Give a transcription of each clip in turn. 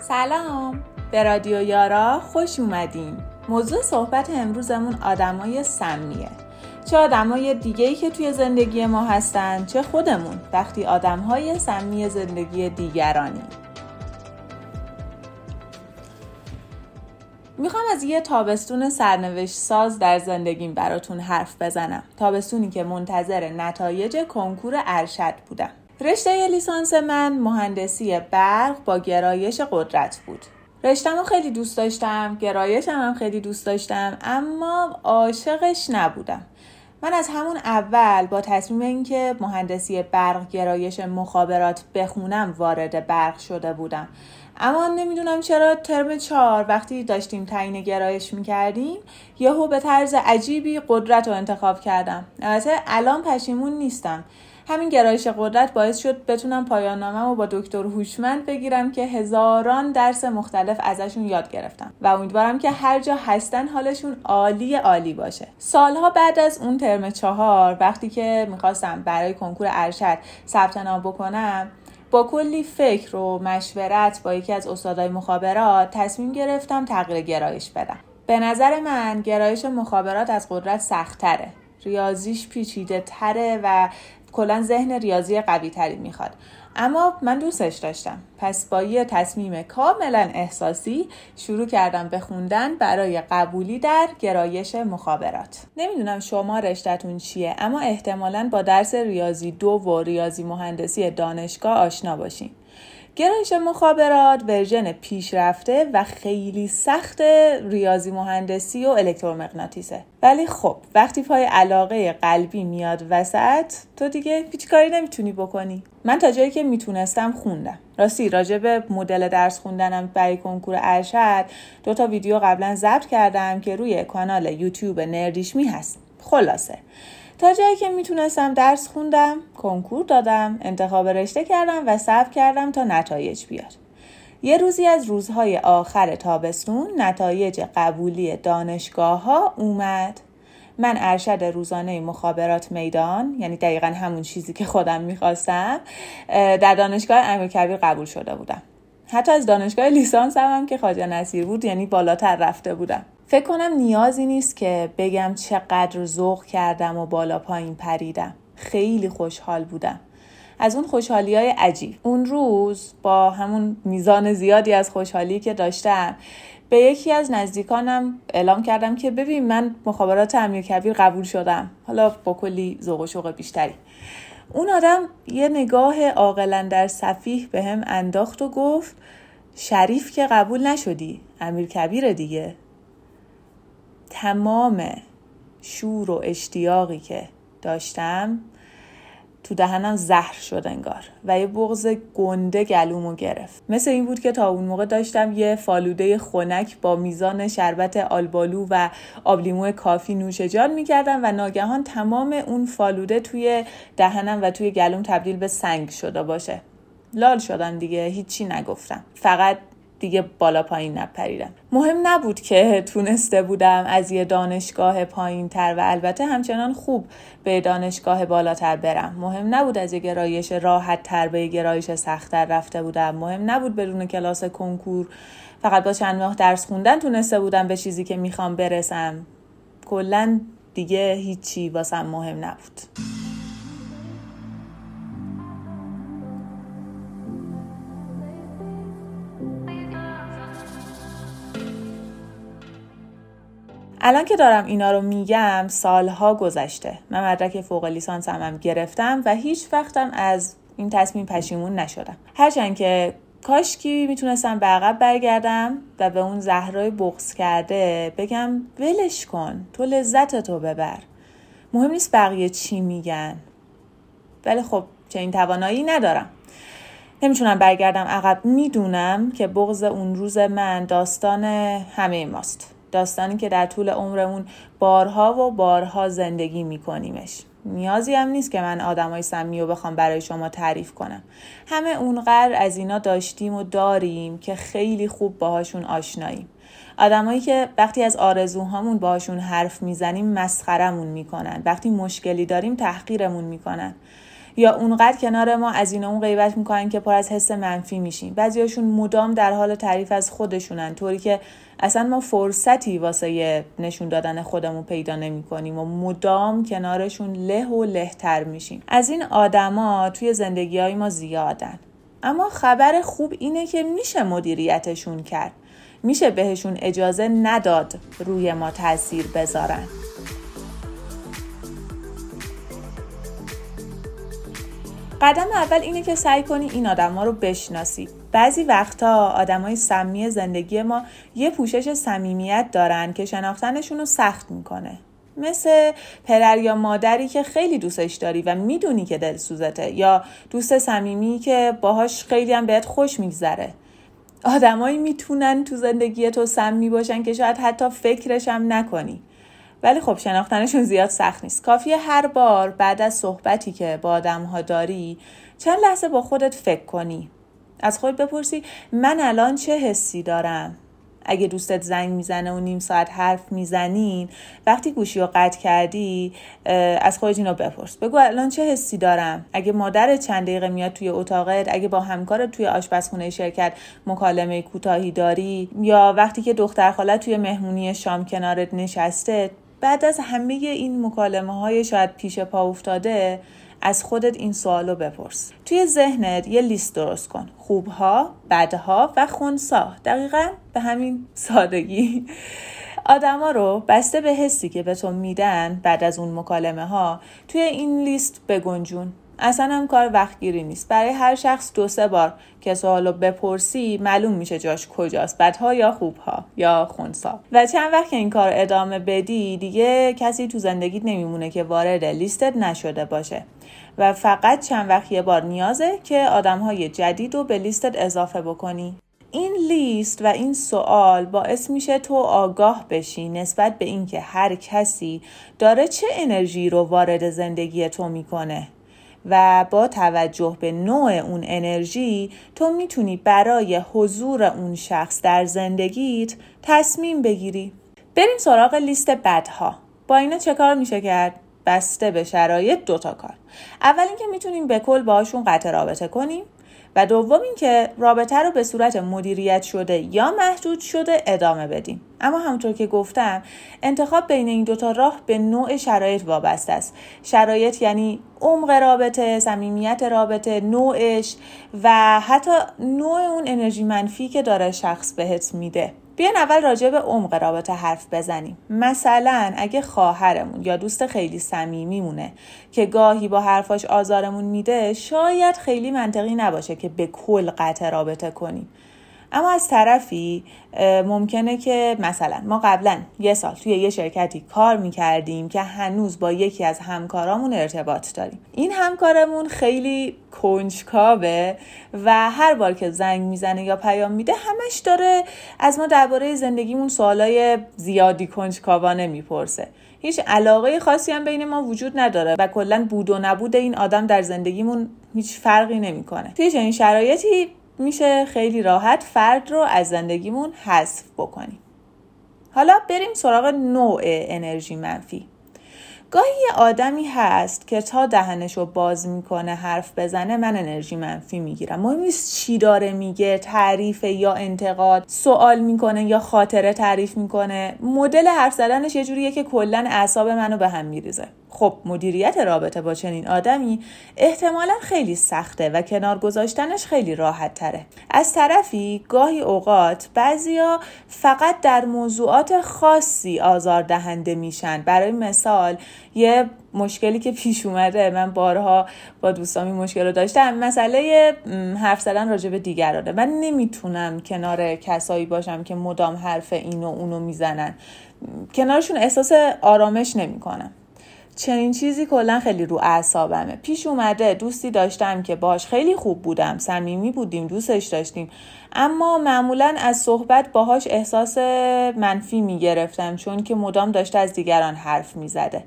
سلام. به رادیو یارا خوش اومدین. موضوع صحبت امروزمون آدمای سمیه. چه آدمای دیگه ای که توی زندگی ما هستن چه خودمون وقتی آدمهای سمی زندگی دیگرانی. می‌خوام از یه تابستون سرنوشت ساز در زندگیم براتون حرف بزنم. تابستونی که منتظر نتایج کنکور ارشد بودم. رشته لیسانس من مهندسی برق با گرایش قدرت بود. رشتم خیلی دوست داشتم گرایشم هم خیلی دوست داشتم اما عاشقش نبودم. من از همون اول با تصمیم اینکه مهندسی برق گرایش مخابرات بخونم وارد برق شده بودم. اما نمی‌دونم چرا ترم چهار وقتی داشتیم تعیین گرایش می‌کردیم یهو به طرز عجیبی قدرت رو انتخاب کردم. البته الان پشیمون نیستم. همین گرایش قدرت باعث شد بتونم پایان نامه و با دکتر هوشمند بگیرم که هزاران درس مختلف ازشون یاد گرفتم و امیدوارم که هر جا هستن حالشون عالی عالی باشه. سالها بعد از اون ترم چهار وقتی که می‌خواستم برای کنکور ارشد ثبت نام بکنم با کلی فکر و مشورت با یکی از استادای مخابرات تصمیم گرفتم تغییر گرایش بدم. به نظر من گرایش مخابرات از قدرت سختتره. ریاضیش پیچیده تره و کلا ذهن ریاضی قوی تری می‌خواد. اما من دوستش داشتم. پس با یه تصمیم کاملا احساسی شروع کردم به خوندن برای قبولی در گرایش مخابرات. نمی‌دونم شما رشتهتون چیه اما احتمالا با درس ریاضی دو و ریاضی مهندسی دانشگاه آشنا باشین. گرایش مخابرات ورژن پیشرفته و خیلی سخت ریاضی مهندسی و الکترومغناطیسه. ولی خب وقتی پای علاقه قلبی میاد وسط تو دیگه هیچ کاری نمی‌تونی بکنی. من تا جایی که می‌تونستم خوندم. راستی راجع به مدل درس خوندنم برای کنکور ارشد دو تا ویدیو قبلا ضبط کردم که روی کانال یوتیوب نردیشمی هست. خلاصه. تا جایی که می‌تونستم درس خوندم کنکور دادم انتخاب رشته کردم و صبر کردم تا نتایج بیاد. یه روزی از روزهای آخر تابستون نتایج قبولی دانشگاه ها اومد. من ارشد روزانه مخابرات میدان یعنی دقیقا همون چیزی که خودم می‌خواستم در دانشگاه امیر کبیر قبول شده بودم. حتی از دانشگاه لیسانس هم, که خواجه نصیر بود یعنی بالاتر رفته بودم. فکر کنم نیازی نیست که بگم چقدر ذوق کردم و بالا پایین پریدم. خیلی خوشحال بودم. از اون خوشحالی های عجیب. اون روز با همون میزان زیادی از خوشحالی که داشتم به یکی از نزدیکانم اعلام کردم که ببین من مخابرات امیر کبیر قبول شدم. حالا با کلی ذوق و شوق بیشتری. اون آدم یه نگاه عاقلا در صفیح به هم انداخت و گفت شریف که قبول نشدی امیر کبیر دیگه. تمام شور و اشتیاقی که داشتم تو دهنم زهر شد انگار و یه بغز گنده گلومو گرفت. مثل این بود که تا اون موقع داشتم یه فالوده خنک با میزان شربت آلبالو و آبلیمو کافی نوش جان می‌کردم و ناگهان تمام اون فالوده توی دهنم و توی گلوم تبدیل به سنگ شده باشه. لال شدم دیگه هیچی نگفتم. فقط دیگه بالا پایین نپریدم. مهم نبود که تونسته بودم از یه دانشگاه پایین تر و البته همچنان خوب به دانشگاه بالاتر برم. مهم نبود از یه گرایش راحت تر به یه گرایش سختتر رفته بودم. مهم نبود بدون کلاس کنکور فقط با چند ماه درس خوندن تونسته بودم به چیزی که می‌خوام برسم. کلا دیگه هیچی واسم مهم نبود. الان که دارم اینا رو میگم سالها گذشته. من مدرک فوق لیسانس هم, گرفتم و هیچ وقتم از این تصمیم پشیمون نشدم. هرچند که کاشکی می‌تونستم به عقب برگردم و به اون زهرای بغز کرده بگم ولش کن تو لذت تو ببر. مهم نیست بقیه چی میگن. ولی خب چه این توانایی ندارم. نمی‌تونم برگردم عقب می‌دونم که بغز اون روز من داستان همه ماست. داستانی که در طول عمرمون بارها و بارها زندگی میکنیمش. نیازی هم نیست که من آدمای سمی رو بخوام برای شما تعریف کنم. همه اونقدر از اینا داشتیم و داریم که خیلی خوب باهاشون آشناییم. آدمایی که وقتی از آرزوهامون باهاشون حرف می‌زنیم مسخرمون می‌کنن. وقتی مشکلی داریم تحقیرمون می‌کنن. یا اونقدر کنار ما از این اون غیبت می‌کنن که پر از حس منفی میشیم. بعضیاشون مدام در حال تعریف از خودشونن طوری که اصلا ما فرصتی واسه نشون دادن خودمون پیدا نمی کنیم و مدام کنارشون له و لهتر میشیم. از این آدما توی زندگی های ما زیادن. اما خبر خوب اینه که میشه مدیریتشون کرد. میشه بهشون اجازه نداد روی ما تاثیر بذارن. قدم اول اینه که سعی کنی این آدما رو بشناسی. بعضی وقتا آدمای سمی زندگی ما یه پوشش صمیمیت دارن که شناختنشون رو سخت می‌کنه. مثل پدر یا مادری که خیلی دوستش داری و می‌دونی که دلسوزته یا دوست صمیمی که باهاش خیلی هم بهت خوش میگذره. آدمایی می‌تونن تو زندگی تو سمی باشن که شاید حتی فکرش هم نکنی. ولی خب شناختنشون زیاد سخت نیست. کافیه هر بار بعد از صحبتی که با آدم ها داری چند لحظه با خودت فکر کنی. از خود بپرسی من الان چه حسی دارم؟ اگه دوستت زنگ می‌زنه و نیم ساعت حرف می‌زنین وقتی گوشی رو قطع کردی از خودت اینو بپرس. بگو الان چه حسی دارم؟ اگه مادر چند دقیقه میاد توی اتاقت اگه با همکارت توی آشپزخونه شرکت مکالمه کوتاهی داری یا وقتی که دختر خاله توی مهمونی شام کنارت نشسته بعد از همه این مکالمه های شاید پیش پا افتاده از خودت این سوالو بپرس. توی ذهنت یه لیست درست کن. خوبها بدها و خونسا. دقیقا به همین سادگی. آدما رو بسته به حسی که به تو میدن بعد از اون مکالمه ها توی این لیست بگنجون. اصلا هم کار وقتگیری نیست. برای هر شخص دو سه بار که سوالو بپرسی معلوم میشه جاش کجاست بدها یا خوبها یا خونسا. و چند وقت که این کار ادامه بدی دیگه کسی تو زندگیت نمیمونه که وارد لیستت نشده باشه. و فقط چند وقت یه بار نیازه که آدم های جدید رو به لیستت اضافه بکنی. این لیست و این سوال باعث میشه تو آگاه بشی نسبت به اینکه هر کسی داره چه انرژی رو وارد زندگی تو می‌کنه. و با توجه به نوع اون انرژی تو می‌تونی برای حضور اون شخص در زندگیت تصمیم بگیری. بریم سراغ لیست بدها با اینا چه کار میشه کرد؟ بسته به شرایط دوتا کار. اول اینکه می‌تونیم به کل باهاشون قطع رابطه کنیم. و دوم اینکه رابطه رو به صورت مدیریت شده یا محدود شده ادامه بدیم. اما همونطور که گفتم انتخاب بین این دوتا راه به نوع شرایط وابسته است. شرایط یعنی عمق رابطه صمیمیت رابطه نوعش و حتی نوع اون انرژی منفی که داره شخص بهت میده. بیاین اول راجع به عمق رابطه حرف بزنیم. مثلا اگه خواهرمون یا دوست خیلی صمیمیمونه که گاهی با حرفاش آزارمون میده شاید خیلی منطقی نباشه که به کل قطع رابطه کنیم. اما از طرفی ممکنه که مثلا ما قبلا یه سال توی یه شرکتی کار می‌کردیم که هنوز با یکی از همکارامون ارتباط داریم. این همکارمون خیلی کنجکاوه و هر بار که زنگ می‌زنه یا پیام میده همش داره از ما درباره زندگیمون سوالای زیادی کنجکاوانه می‌پرسه. هیچ علاقه خاصی هم بین ما وجود نداره و کلا بود و نبود این آدم در زندگیمون هیچ فرقی نمی‌کنه. توی چنین شرایطی میشه خیلی راحت فرد رو از زندگیمون حذف بکنیم. حالا بریم سراغ نوع انرژی منفی. گاهی یه آدمی هست که تا دهنش رو باز می‌کنه حرف بزنه من انرژی منفی می‌گیرم. مهم نیست چی داره میگه تعریف یا انتقاد سوال می‌کنه یا خاطره تعریف می‌کنه. مدل حرف زدنش یه جوریه که کلا اعصاب منو به هم میریزه. خب مدیریت رابطه با چنین آدمی احتمالا خیلی سخته و کنار گذاشتنش خیلی راحت تره. از طرفی گاهی اوقات بعضیا فقط در موضوعات خاصی آزار دهنده میشن. برای مثال یه مشکلی که پیش اومده من بارها با دوستامی مشکل رو داشتم. مسئله حرف زدن راجع به دیگرانه. من نمی‌تونم کنار کسایی باشم که مدام حرف اینو اونو می‌زنن. کنارشون احساس آرامش نمی‌کنم. چنین چیزی کلا خیلی رو اعصابمه. پیش اومده دوستی داشتم که باش خیلی خوب بودم صمیمی بودیم دوستش داشتیم. اما معمولا از صحبت باهاش احساس منفی می‌گرفتم چون که مدام داشته از دیگران حرف می‌زده.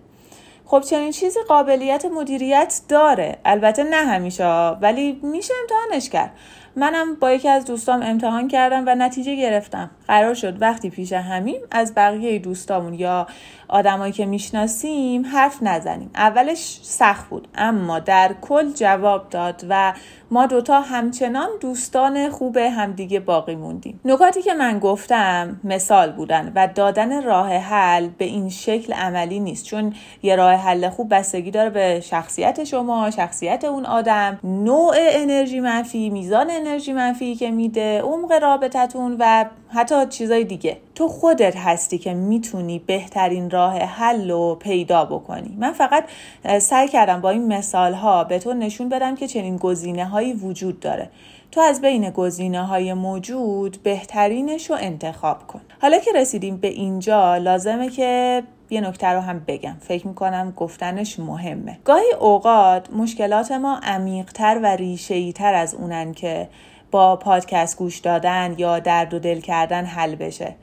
خب چنین چیزی قابلیت مدیریت داره. البته نه همیشه ولی میشه امتحانش کرد. منم با یکی از دوستام امتحان کردم و نتیجه گرفتم. قرار شد وقتی پیش همیم از بقیه دوستامون یا آدمایی که می‌شناسیم حرف نزنیم. اولش سخت بود اما در کل جواب داد و ما دوتا همچنان دوستان خوب همدیگه باقی موندیم. نکاتی که من گفتم مثال بودن و دادن راه حل به این شکل عملی نیست چون یه راه حل خوب بستگی داره به شخصیت شما شخصیت اون آدم نوع انرژی منفی میزان انرژی منفی که میده عمق رابطتون و حتی چیزای دیگه. تو خودت هستی که می‌تونی بهترین راه حل رو پیدا بکنی. من فقط سعی کردم با این مثال ها به تو نشون بدم که چنین گزینه هایی وجود داره. تو از بین گزینه های موجود بهترینش رو انتخاب کن. حالا که رسیدیم به اینجا لازمه که یه نکته رو هم بگم. فکر می‌کنم گفتنش مهمه. گاهی اوقات مشکلات ما عمیقتر و ریشه‌ای تر از اونن که با پادکست گوش دادن یا درد و دل کردن حل بشه.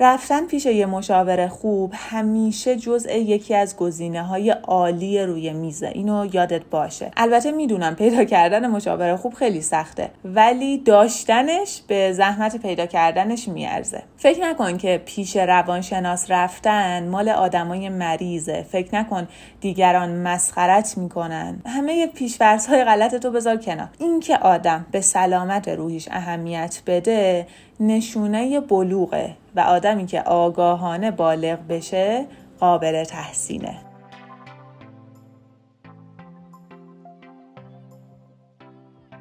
رفتن پیش یه مشاور خوب همیشه جزء یکی از گزینه های عالی روی میزه اینو یادت باشه. البته می‌دونم پیدا کردن مشاور خوب خیلی سخته ولی داشتنش به زحمت پیدا کردنش میارزه. فکر نکن که پیش روانشناس رفتن مال آدمای مریضه. فکر نکن دیگران مسخرت می‌کنن. همه پیشورس های غلط تو بذار کنار. اینکه آدم به سلامت روحیش اهمیت بده نشونه بلوغه و آدمی که آگاهانه بالغ بشه قابل تحسینه.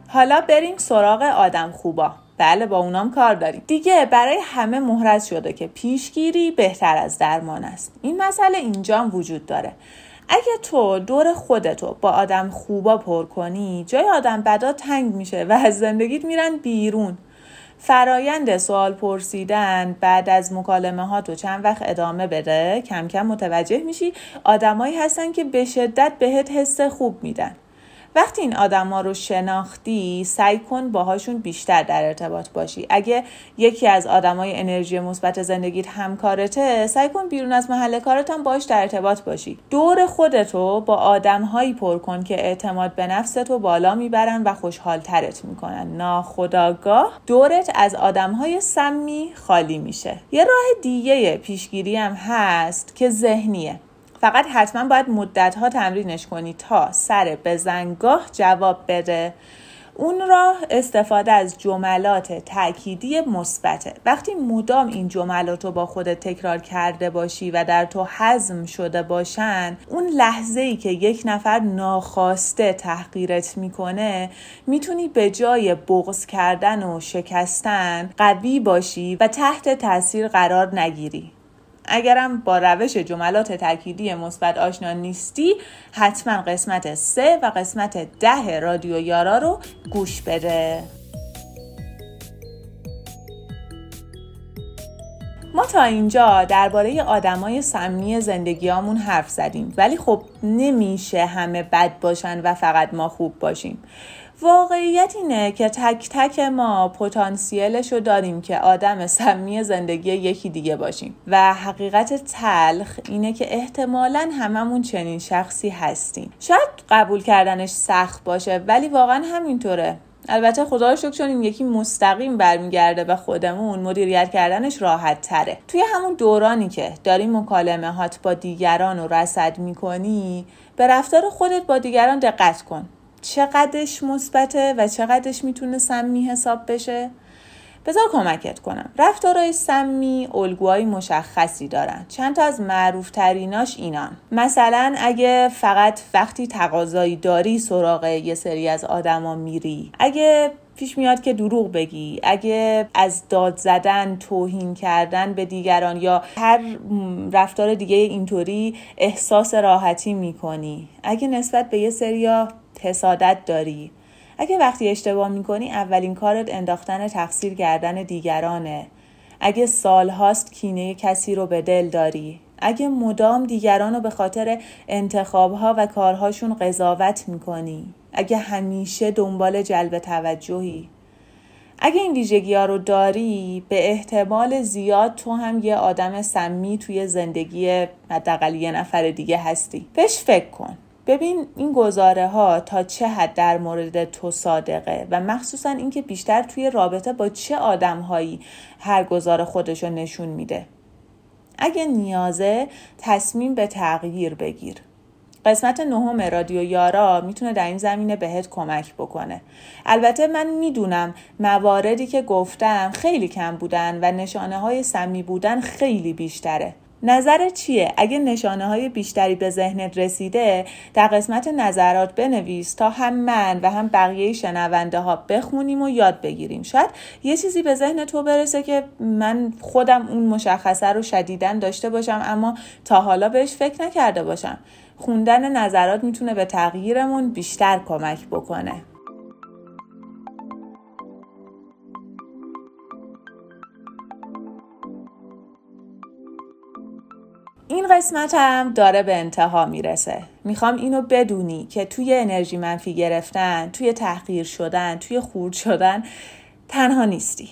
حالا بریم سراغ آدم خوبا. بله با اونام کار داریم. دیگه برای همه مهرز شده که پیشگیری بهتر از درمان است. این مسئله اینجا وجود داره. اگه تو دور خودتو با آدم خوبا پر کنی جای آدم بدا تنگ میشه و از زندگیت میرن بیرون. فرایند سوال پرسیدن بعد از مکالمه ها تو چند وقت ادامه بده کم کم متوجه میشی آدمایی هستن که به شدت بهت حس خوب میدن. وقتی این آدما رو شناختی سعی کن باهاشون بیشتر در ارتباط باشی. اگه یکی از آدمای انرژی مثبت زندگیت همکارته سعی کن بیرون از محل کارت هم باش در ارتباط باشی. دور خودتو با آدمهایی پر کن که اعتماد به نفستو بالا می‌برن و خوشحال ترت می‌کنن. ناخداگاه دورت از آدمهای سمی خالی میشه. یه راه دیگه پیشگیری هم هست که ذهنیه. فقط حتما باید مدت ها تمرینش کنی تا سر بزنگاه جواب بده. اون راه استفاده از جملات تأکیدی مثبته وقتی مدام این جملات رو با خودت تکرار کرده باشی و در تو حزم شده باشن اون لحظه ای که یک نفر ناخواسته تحقیرت می‌کنه می‌تونی به جای بغض کردن و شکستن قوی باشی و تحت تاثیر قرار نگیری. اگرم با روش جملات تأکیدی مثبت آشنا نیستی حتما قسمت سه و قسمت ده رادیو یارا رو گوش بده. ما تا اینجا درباره آدمای سمی زندگیامون حرف زدیم ولی خب نمیشه همه بد باشن و فقط ما خوب باشیم. واقعیت اینه که تک تک ما پتانسیلش رو داریم که آدم سمی زندگی یکی دیگه باشیم. و حقیقت تلخ اینه که احتمالا هممون چنین شخصی هستیم. شاید قبول کردنش سخت باشه ولی واقعا همینطوره. البته خدا رو شکر چون این یکی مستقیم برمیگرده به خودمون مدیریت کردنش راحت تره. توی همون دورانی که داری مکالمه هات با دیگران رو رسد می‌کنی به رفتار خودت با دیگران دقت کن. چقدرش مثبته و چقدرش می‌تونه سمی حساب بشه؟ بذار کمکت کنم. رفتارهای سمی الگوهای مشخصی دارن. چند تا از معروف تریناش اینان. مثلا اگه فقط وقتی تقاضایی داری سراغ یه سری از آدما میری. اگه پیش میاد که دروغ بگی. اگه از داد زدن توهین کردن به دیگران یا هر رفتار دیگه اینطوری احساس راحتی می‌کنی. اگه نسبت به یه سریا حسادت داری. اگه وقتی اشتباه می‌کنی اولین کارت انداختن تقصیر کردن دیگرانه. اگه سالهاست کینه کسی رو به دل داری. اگه مدام دیگران رو به خاطر انتخابها و کارهاشون قضاوت می‌کنی. اگه همیشه دنبال جلب توجهی. اگه این ویژگی ها رو داری به احتمال زیاد تو هم یه آدم سمی توی زندگی حداقل یه نفر دیگه هستی. بهش فکر کن. ببین این گزاره ها تا چه حد در مورد تو صادقه و مخصوصا اینکه بیشتر توی رابطه با چه آدم هایی هر گزاره خودش رو نشون میده. اگه نیازه تصمیم به تغییر بگیر. قسمت نهم رادیو یارا می‌تونه در این زمینه بهت کمک بکنه. البته من می‌دونم مواردی که گفتم خیلی کم بودن و نشانه های سمی بودن خیلی بیشتره. نظر چیه؟ اگه نشانه های بیشتری به ذهنت رسیده در قسمت نظرات بنویس تا هم من و هم بقیه شنونده ها بخونیم و یاد بگیریم. شاید یه چیزی به ذهن تو برسه که من خودم اون مشخصه رو شدیدن داشته باشم اما تا حالا بهش فکر نکرده باشم. خوندن نظرات می‌تونه به تغییرمون بیشتر کمک بکنه. این قسمت هم داره به انتها می‌رسه. می‌خوام اینو بدونی که توی انرژی منفی گرفتن توی تحقیر شدن توی خورد شدن تنها نیستی.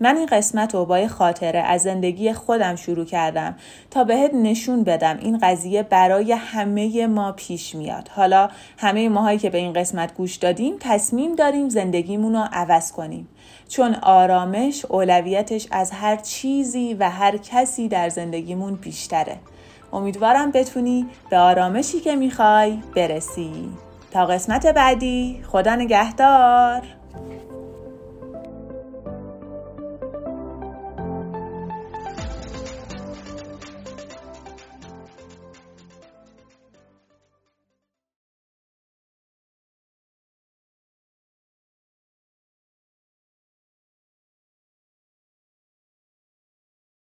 من این قسمت رو با خاطره از زندگی خودم شروع کردم تا بهت نشون بدم این قضیه برای همه ما پیش میاد. حالا همه ماهایی که به این قسمت گوش دادیم تصمیم داریم زندگیمون رو عوض کنیم. چون آرامش اولویتش از هر چیزی و هر کسی در زندگیمون بیشتره. امیدوارم بتونی به آرامشی که می‌خوای برسی. تا قسمت بعدی خدا نگهدار.